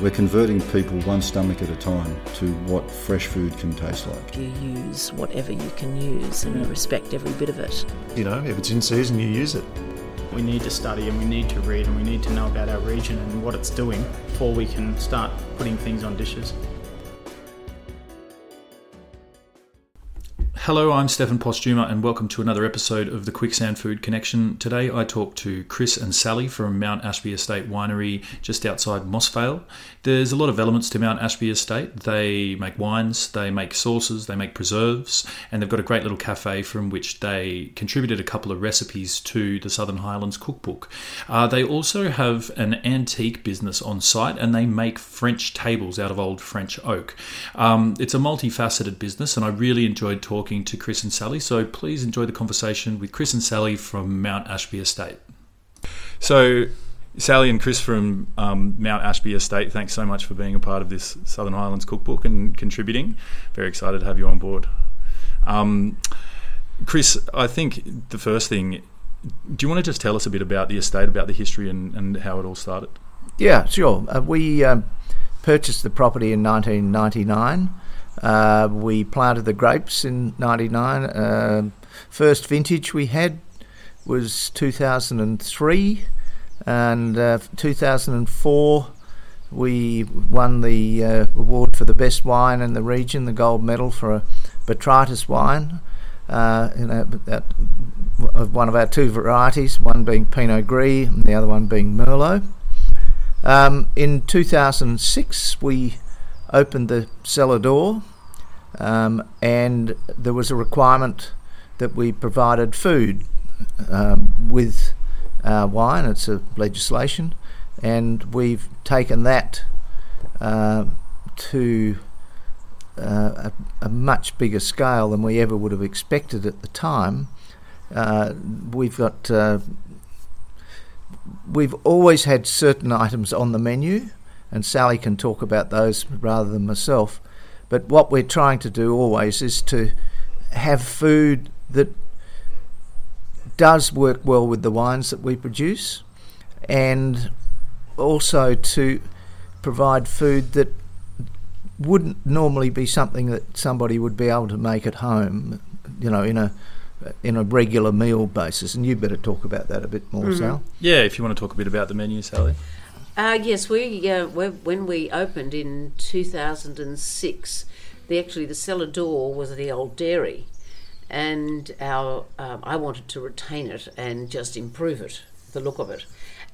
We're converting people one stomach at a time to what fresh food can taste like. You use whatever you can use and you respect every bit of it. You know, if it's in season, you use it. We need to study and we need to read and we need to know about our region and what it's doing before we can start putting things on dishes. Hello, I'm Stefan Postuma, and welcome to another episode of the Quicksand Food Connection. Today, I talk to Chris and Sally from Mount Ashby Estate Winery just outside Moss Vale. There's a lot of elements to Mount Ashby Estate. They make wines, they make sauces, they make preserves, and they've got a great little cafe from which they contributed a couple of recipes to the Southern Highlands cookbook. Uh, they also have an antique business on site, and they make French tables out of old French oak. Um, it's a multifaceted business, and I really enjoyed talking to Chris and Sally. So please enjoy the conversation with Chris and Sally from Mount Ashby Estate. So, Sally and Chris from um, Mount Ashby Estate, thanks so much for being a part of this Southern Highlands cookbook and contributing. Very excited to have you on board. Um, Chris, I think the first thing, do you want to just tell us a bit about the estate, about the history and, and how it all started? Yeah, sure. Uh, we um, purchased the property in 1999. Uh, we planted the grapes in '99. Uh, first vintage we had was 2003, and uh, 2004 we won the uh, award for the best wine in the region, the gold medal for a Botrytis wine. Uh, of one of our two varieties, one being Pinot Gris and the other one being Merlot. Um, in 2006, we opened the cellar door, um, and there was a requirement that we provided food um, with uh, wine. It's a legislation, and we've taken that uh, to uh, a, a, much bigger scale than we ever would have expected at the time. Uh, we've got uh, we've always had certain items on the menu, and Sally can talk about those rather than myself. But what we're trying to do always is to have food that does work well with the wines that we produce, and also to provide food that wouldn't normally be something that somebody would be able to make at home, you know, in a in a regular meal basis. And you better talk about that a bit more, mm-hmm. Sal. Yeah, if you want to talk a bit about the menu, Sally. Uh, yes, we uh, when we opened in 2006, the actually the cellar door was the old dairy, and our um, I wanted to retain it and just improve it, the look of it,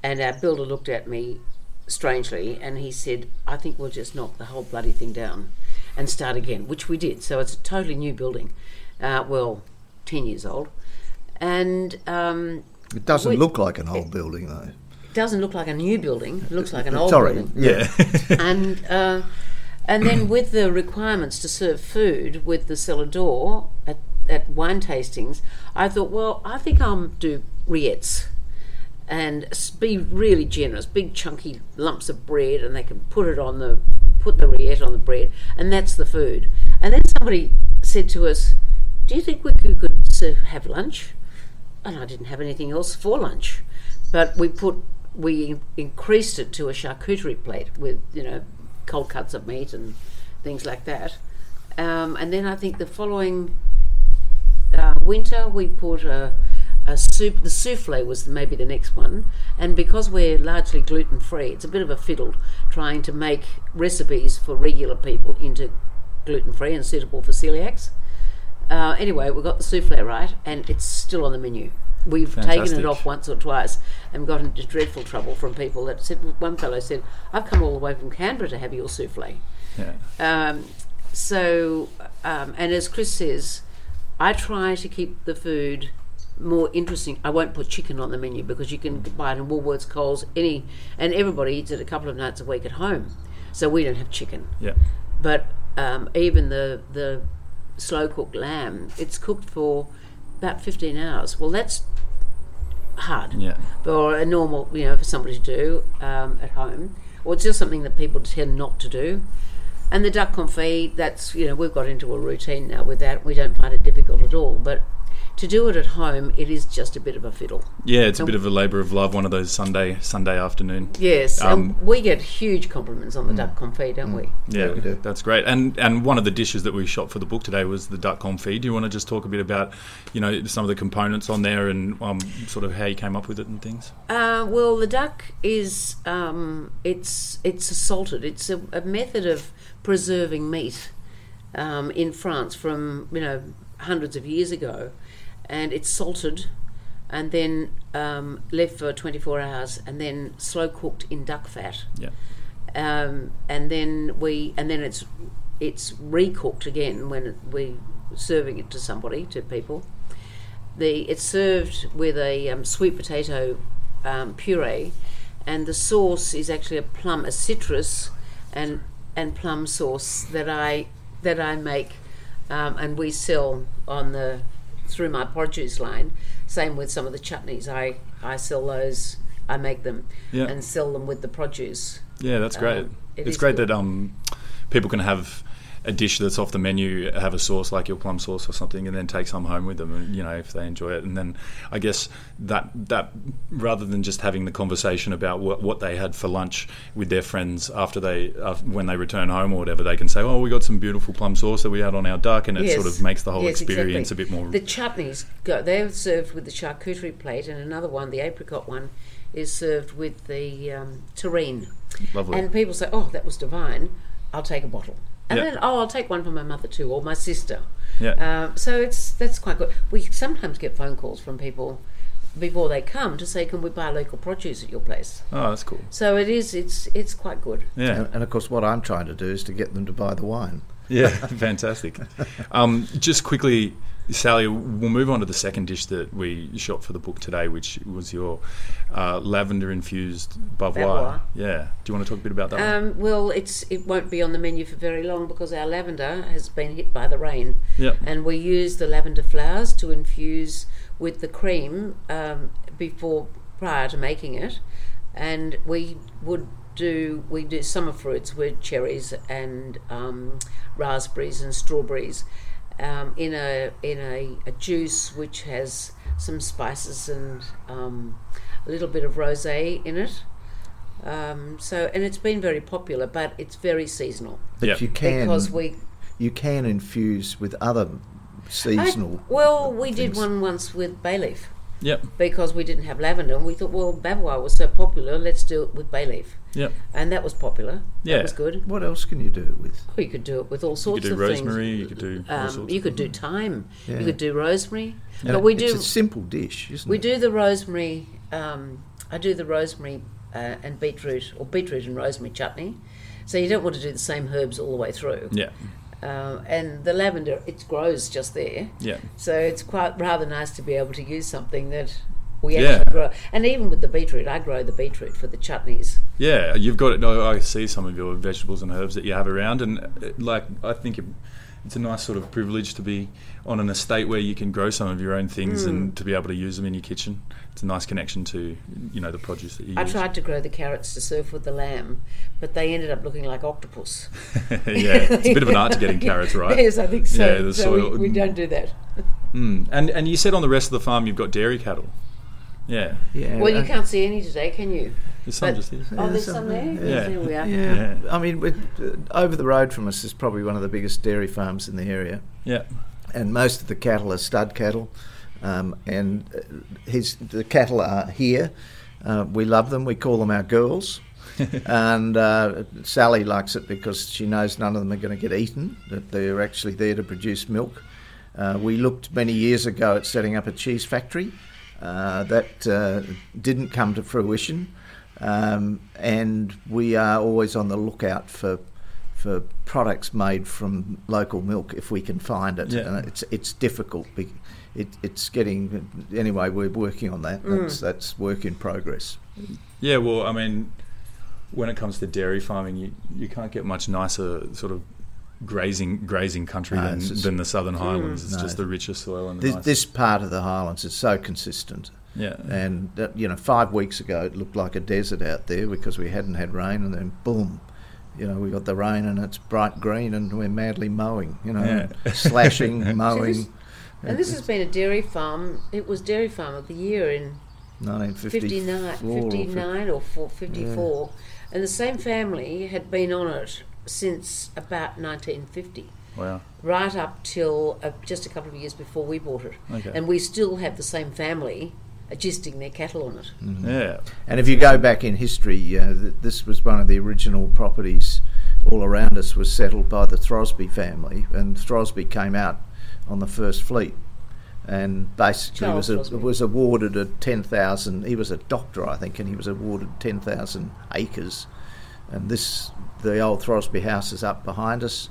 and our builder looked at me strangely and he said, "I think we'll just knock the whole bloody thing down and start again," which we did. So it's a totally new building. Uh, well, 10 years old. And um, it doesn't we, look like an old building, though. Doesn't look like a new building. It looks like an old Sorry, building. Yeah. and uh, and then with the requirements to serve food with the cellar door at, at wine tastings, I thought, well, I think I'll do rillettes and be really generous, big chunky lumps of bread, and they can put it on the put the rillette on the bread, and that's the food. And then somebody said to us, do you think we could serve, have lunch? And I didn't have anything else for lunch, but we put we increased it to a charcuterie plate with you know cold cuts of meat and things like that. Um, and then I think the following uh, winter we put a, a soup. The souffle was maybe the next one, and because we're largely gluten free, it's a bit of a fiddle trying to make recipes for regular people into gluten free and suitable for celiacs. Uh, anyway, we got the souffle right, and it's still on the menu. We've taken it off once or twice and got into dreadful trouble from people that said. One fellow said, "I've come all the way from Canberra to have your souffle." Yeah. Um, so, um, and as Chris says, I try to keep the food more interesting. I won't put chicken on the menu because you can buy it in Woolworths, Coles, any, and everybody eats it a couple of nights a week at home. So we don't have chicken. Yeah. But um, even the the slow cooked lamb, it's cooked for about fifteen hours. Well, that's hard Yeah. for a normal, you know, for somebody to do um, at home, or it's just something that people tend not to do. And the duck confit, that's you know, we've got into a routine now with that. We don't find it difficult at all, but to do it at home, it is just a bit of a fiddle. Yeah, it's a bit of a labour of love. One of those Sunday Sunday afternoon. Yes, Um, and we get huge compliments on the duck confit, don't we? Yeah, we do. that's great. And and one of the dishes that we shot for the book today was the duck confit. Do you want to just talk a bit about, you know, some of the components on there and um, sort of how you came up with it and things? Uh, well, the duck is um, it's it's salted. It's a, a method of preserving meat um, in France from you know hundreds of years ago, and it's salted and then um, left for 24 hours and then slow cooked in duck fat. Yeah. um, and then we and then it's it's recooked again when it, we serving it to somebody to people. The it's served with a um, sweet potato um, puree, and the sauce is actually a plum, a citrus, and and plum sauce that I that I make, um, and we sell on the through my produce line. Same with some of the chutneys. I I sell those. I make them Yeah. and sell them with the produce. Yeah, that's great. Um, it it's great good. that um, people can have a dish that's off the menu, have a sauce like your plum sauce or something, and then take some home with them. And, you know, if they enjoy it, and then I guess that that rather than just having the conversation about what, what they had for lunch with their friends after they uh, when they return home or whatever, they can say, "Oh, we got some beautiful plum sauce that we had on our duck," and it sort of makes the whole Yes, experience exactly. a bit more. The chutneys go. They're served with the charcuterie plate, and another one, the apricot one, is served with the um, terrine. Lovely. And people say, "Oh, that was divine. I'll take a bottle." And Yeah. then, "Oh, I'll take one for my mother too, or my sister." Yeah. Um, so it's that's quite good. We sometimes get phone calls from people before they come to say, "Can we buy local produce at your place?" oh, that's cool. So it is. It's it's quite good. Yeah. And, and of course, what I'm trying to do is to get them to buy the wine. Yeah, fantastic. Um, just quickly, Sally, we'll move on to the second dish that we shot for the book today, which was your uh, lavender infused bavarois. Bavarois. Yeah. Do you want to talk a bit about that? one? Um, well, it's it won't be on the menu for very long because our lavender has been hit by the rain. Yep. And we use the lavender flowers to infuse with the cream um, before prior to making it, and we would do we do summer fruits with cherries and um, raspberries and strawberries um, in a in a, a juice which has some spices and um, a little bit of rosé in it. Um, so and it's been very popular, but it's very seasonal But Yep. you can because we you can infuse with other seasonal. I- well, we did one once with bay leaf yep. because we didn't have lavender, and we thought, well, bavarois was so popular, let's do it with bay leaf, Yep. and that was popular. Yeah. that was good. What else can you do it with? Oh, you could do it with all You sorts could do of rosemary. things. You could do. all Um, sorts you could do thyme. Yeah. You could do rosemary. And But we it's do a simple dish, isn't we it? do the rosemary. Um, I do the rosemary uh, and beetroot or beetroot and rosemary chutney. So you don't want to do the same herbs all the way through. Yeah. Uh, and the lavender, it grows just there. Yeah. So it's quite rather nice to be able to use something that we Yeah. actually grow. And even with the beetroot, I grow the beetroot for the chutneys. Yeah, you've got it. no, I see some of your vegetables and herbs that you have around, and uh, like I think it, it's a nice sort of privilege to be on an estate where you can grow some of your own things Hmm. and to be able to use them in your kitchen. It's a nice connection to you know the produce that you I use. tried to grow the carrots to serve with the lamb, but they ended up looking like octopus. yeah, it's a bit of an art to getting carrots right. yes, I think so. Yeah, the so soil- we, we don't do that. Mm. And and you said on the rest of the farm you've got dairy cattle. Yeah, Yeah. Well, you uh, can't see any today, can you? There's some But- just here. Oh, there's some some there. there. Yes, Yeah. there. Yeah, Yeah. I mean, uh, over the road from us is probably one of the biggest dairy farms in the area, Yeah, and most of the cattle are stud cattle. Um, and uh, his the cattle are here. Uh, we love them. We call them our girls. and uh, Sally likes it because she knows none of them are going to get eaten. That they're actually there to produce milk. Uh, we looked many years ago at setting up a cheese factory. Uh, that uh, didn't come to fruition, um, and we are always on the lookout for for products made from local milk if we can find it. Yeah. And it's it's difficult. It, it's getting anyway. We're working on that. That's that's work in progress. Yeah, well, I mean, when it comes to dairy farming, you, you can't get much nicer sort of grazing grazing country No, than, just- than the Southern Highlands. It's No. just the richer soil and the This, nice- this part of the Highlands is so consistent. Yeah. And you know, five weeks ago it looked like a desert out there because we hadn't had rain, and then boom, you know, we got the rain and it's bright green, and we're madly mowing, you know, Yeah. slashing, mowing. this- And this has been a dairy farm. It was Dairy Farm of the Year in 1959 or 59 or 4, 54. And the same family had been on it since about 1950. Wow. right up till uh, just a couple of years before we bought it. Okay. And we still have the same family agisting their cattle on it. Yeah. And if you go back in history, uh, th- this was one of the original properties all around us was settled by the Throsby family, and Throsby came out on the first fleet, and basically Charles was a, was awarded a ten thousand. He was a doctor, I think, and he was awarded ten thousand acres. And this, the old Throsby house is up behind us.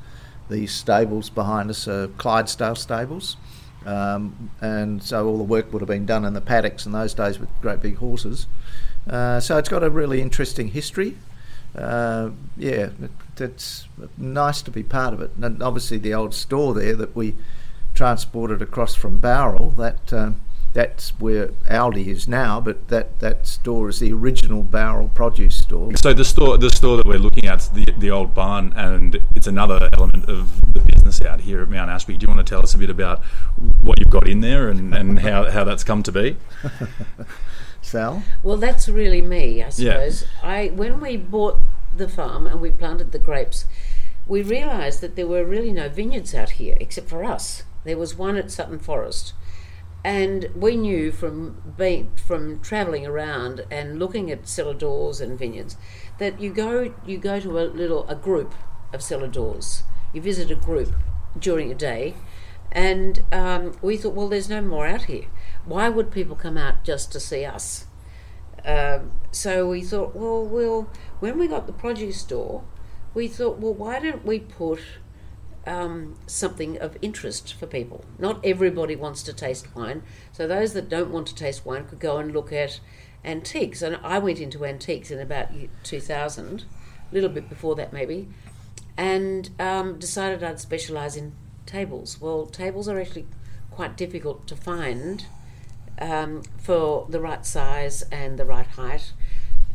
These stables behind us are Clydesdale stables. Um, and so all the work would have been done in the paddocks in those days with great big horses. Uh, so it's got a really interesting history. Uh, yeah, it, it's nice to be part of it. And obviously, the old store there that we transported across from Bowral, that um, that's where Aldi is now, but that, that store is the original Bowral produce store. So the store, the store that we're looking at, is the the old barn, and it's another element of the business out here at Mount Ashby. Do you want to tell us a bit about what you've got in there and, and how, how that's come to be? Sal? Well, that's really me, I Yeah. suppose. I when we bought the farm and we planted the grapes, we realised that there were really no vineyards out here except for us. There was one at Sutton Forest, and we knew from being from travelling around and looking at cellar doors and vineyards that you go you go to a little a group of cellar doors. You visit a group during a day, and um, we thought, well, there's no more out here. Why would people come out just to see us? Um, so we thought, well, well, when we got the produce store, we thought, well, why don't we put um, something of interest for people? Not everybody wants to taste wine, so those that don't want to taste wine could go and look at antiques. And I went into antiques in about 2000, a little bit before that maybe, and um, decided I'd specialise in tables. Well, tables are actually quite difficult to find um, for the right size and the right height.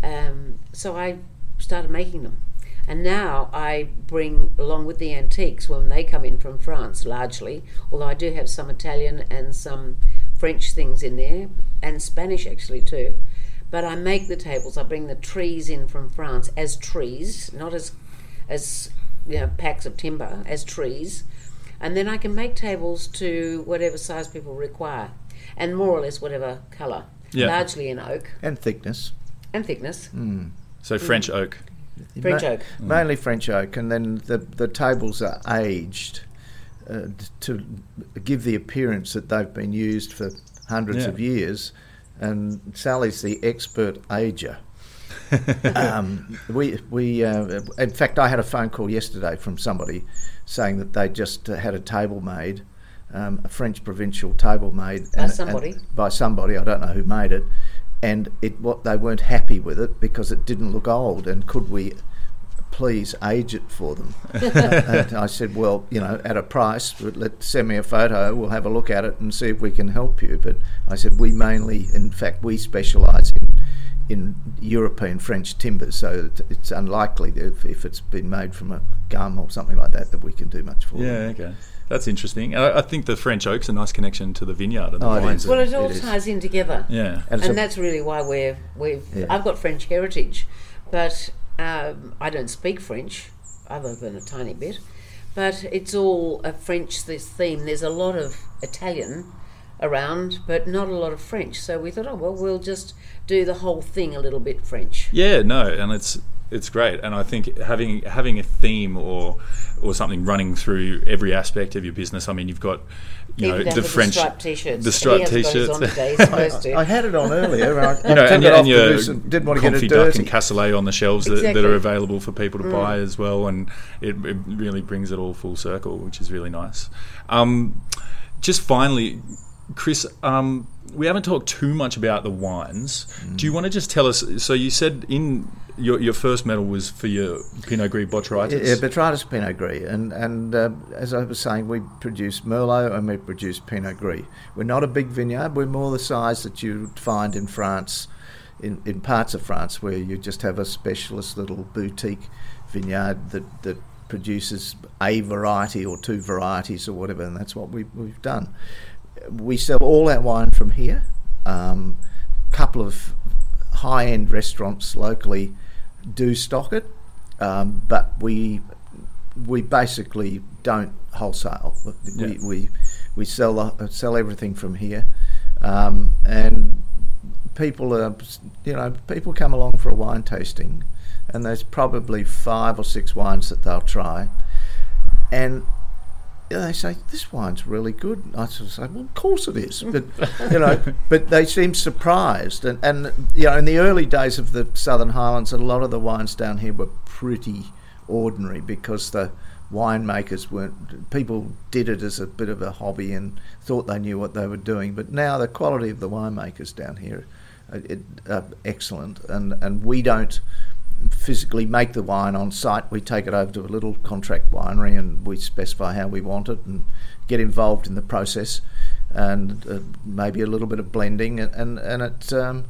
Um, so I started making them. And now I bring along with the antiques when they come in from France largely, although I do have some Italian and some French things in there, and Spanish actually too. But I make the tables, I bring the trees in from France as trees, not as, as you know, packs of timber, as trees. And then I can make tables to whatever size people require, and more or less whatever colour. Yeah. Largely in oak And thickness. and thickness. Hmm. So French oak. French Ma- oak. Mainly French oak, and then the, the tables are aged uh, to give the appearance that they've been used for hundreds Yeah. of years. And Sally's the expert ager. um, we, we uh, in fact, I had a phone call yesterday from somebody saying that they just uh, had a table made, um, a French provincial table made By somebody? by somebody. I don't know who made it, and it what they weren't happy with it because it didn't look old. And could we please age it for them? and I said, well, you know, at a price, but let send me a photo. We'll have a look at it and see if we can help you. But I said we mainly, in fact, we specialise in in European French timbers, so it's unlikely that if, if it's been made from a gum or something like that that we can do much for. them. Yeah, okay. That's interesting. I, I think the French oak's a nice connection to the vineyard and the Oh, wines. is. Well, it all It is. ties in together. Yeah. And and a- that's really why we're we've Yeah. I've got French heritage, but um, I don't speak French other than a tiny bit. But it's all a French this theme. There's a lot of Italian around, but not a lot of French. So we thought, oh well, we'll just do the whole thing a little bit French. Yeah, no, and it's it's great, and I think having having a theme or or something running through every aspect of your business. I mean, you've got you Even know the French, the striped t-shirts. the striped He hasn't got his on t-shirts. today, he's supposed to. I had it on earlier. I, you know, I took and, it and your didn't want to get confit it duck dirty. and cassoulet on the shelves that, that are available for people to buy as well, and it, it really brings it all full circle, which is really nice. Um, just finally, Chris, um, we haven't talked too much about the wines. Do you want to just tell us? So you said in your, your first medal was for your Pinot Gris Botrytis. Yeah, Botrytis Pinot Gris, and and uh, as I was saying, we produce Merlot and we produce Pinot Gris. We're not a big vineyard; we're more the size that you'd find in France, in, in parts of France, where you just have a specialist little boutique vineyard that that produces a variety or two varieties or whatever, and that's what we, we've done. We sell all our wine from here. Um, couple of high-end restaurants locally do stock it, um, but we we basically don't wholesale. We, Yeah. we we sell sell everything from here, um, and people are you know people come along for a wine tasting, and there's probably five or six wines that they'll try, and they say this wine's really good. And I sort of say, well, of course it is, but you know, but they seem surprised, and and you know, in the early days of the Southern Highlands, a lot of the wines down here were pretty ordinary because the winemakers weren't. People did it as a bit of a hobby and thought they knew what they were doing, but now the quality of the winemakers down here uh, are, are uh, excellent, and and we don't physically make the wine on site. We take it over to a little contract winery and we specify how we want it and get involved in the process and uh, maybe a little bit of blending and and, and it um,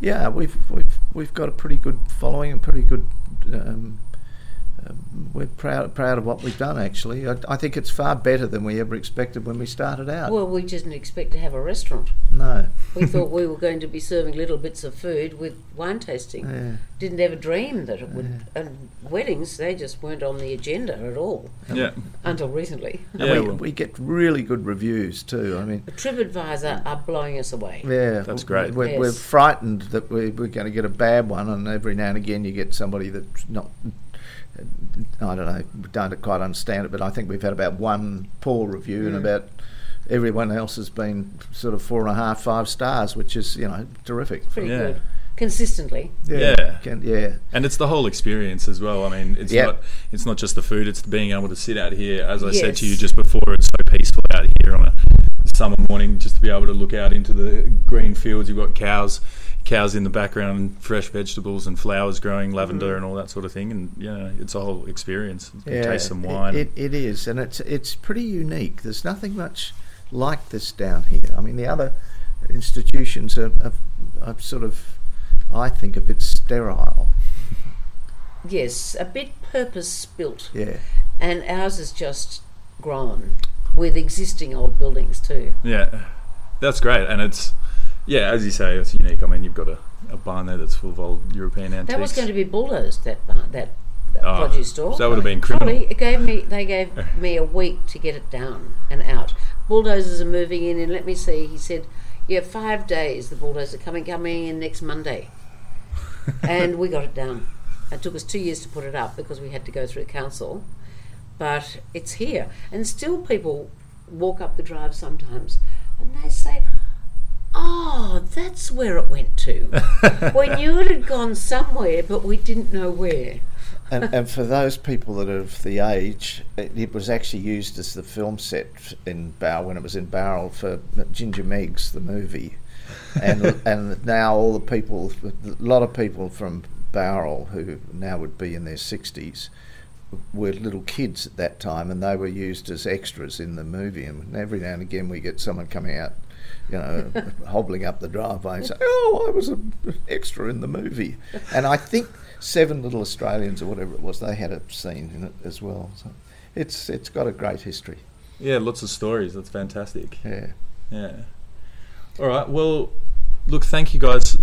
yeah we've we've we've got a pretty good following and pretty good um, we're proud proud of what we've done actually. I, I think it's far better than we ever expected when we started out. Well, we didn't expect to have a restaurant. no. We thought we were going to be serving little bits of food with wine tasting. Yeah. Didn't ever dream that it would. And weddings, they just weren't on the agenda at all yeah, until recently. And Yeah, we, well- we get really good reviews too. I mean, TripAdvisor are blowing us away. Yeah, That's great. We're, we're frightened that we're, we're going to get a bad one, and every now and again you get somebody that's not. I don't know, don't quite understand it, but I think we've had about one poor review, Mm. and about everyone else has been sort of four and a half, five stars, which is you know terrific. Pretty Yeah. good. Consistently. Yeah. can, yeah. and it's the whole experience as well. I mean, it's Yeah. not it's not just the food; it's being able to sit out here. As I said to you just before, it's so peaceful out here on a summer morning, just to be able to look out into the green fields. You've got cows, cows in the background, fresh vegetables and flowers growing, lavender mm. and all that sort of thing. And yeah, it's a whole experience. You can taste some it- wine. It, it is, and it's it's pretty unique. There's nothing much like this down here. I mean, the other institutions are, are, are sort of, I think, a bit sterile. Yes, a bit purpose built. Yeah. And ours is just grown with existing old buildings too. Yeah, that's great, and it's yeah, as you say, it's unique. I mean, you've got a, a barn there that's full of old European antiques. That was going to be bulldozed. That bar, that, Oh, produce store. that would have been criminal. Probably it gave me. They gave me a week to get it down and out. Bulldozers are moving in, and let me see. He said, "Yeah, five days. The bulldozers are coming coming in next Monday." and we got it down. It took us two years to put it up because we had to go through council, but it's here, and still people walk up the drive sometimes, and they say. Oh, that's where it went to. we knew it had gone somewhere, but we didn't know where. and, and for those people that are of the age, it, it was actually used as the film set in Bowral when it was in Bowral for Ginger Meggs, the movie. And and now all the people, a lot of people from Bowral who now would be in their sixties, were little kids at that time, and they were used as extras in the movie. And every now and again, we get someone coming out. You know, hobbling up the driveway and say, "Oh, I was an extra in the movie," and I think seven little Australians or whatever it was, they had a scene in it as well. So it's it's got a great history. yeah, lots of stories. That's fantastic. Yeah. Yeah. All right. Well, look, thank you guys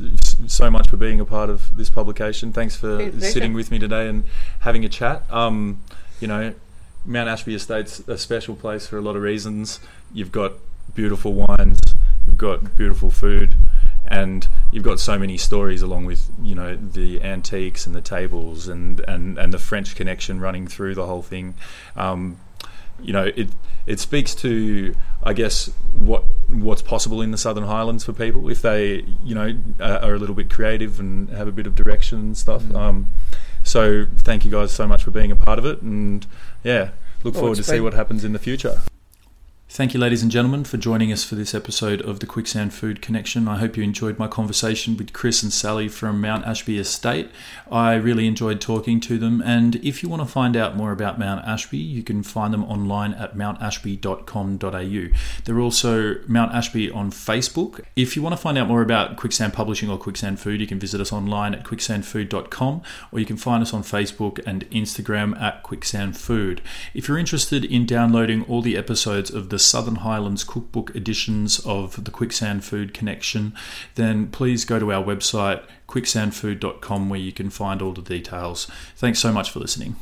so much for being a part of this publication. Thanks for Been a pleasure. sitting with me today and having a chat. Um, you know, Mount Ashby Estate's a special place for a lot of reasons. You've got beautiful wines. Got beautiful food, and you've got so many stories along with you know the antiques and the tables and and and the French connection running through the whole thing. Um, you know, it it speaks to I guess what what's possible in the Southern Highlands for people if they you know are a little bit creative and have a bit of direction and stuff. Mm. Um, so thank you guys so much for being a part of it, and yeah, look Well, forward to see what happens in the future. Thank you, ladies and gentlemen, for joining us for this episode of the Quicksand Food Connection. I hope you enjoyed my conversation with Chris and Sally from Mount Ashby Estate. I really enjoyed talking to them, and if you want to find out more about Mount Ashby, you can find them online at mountashby.com.au. They're also Mount Ashby on Facebook. If you want to find out more about Quicksand Publishing or Quicksand Food, you can visit us online at quicksandfood.com or you can find us on Facebook and Instagram at Quicksand Food. If you're interested in downloading all the episodes of the Southern Highlands cookbook editions of the Quicksand Food Connection, then please go to our website quicksandfood.com where you can find all the details. Thanks so much for listening.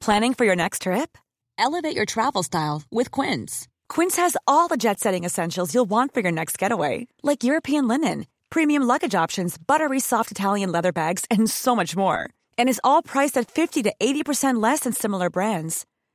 Planning for your next trip? Elevate your travel style with Quince. Quince has all the jet setting essentials you'll want for your next getaway, like European linen, premium luggage options, buttery soft Italian leather bags, and so much more. And is all priced at 50 to 80% less than similar brands.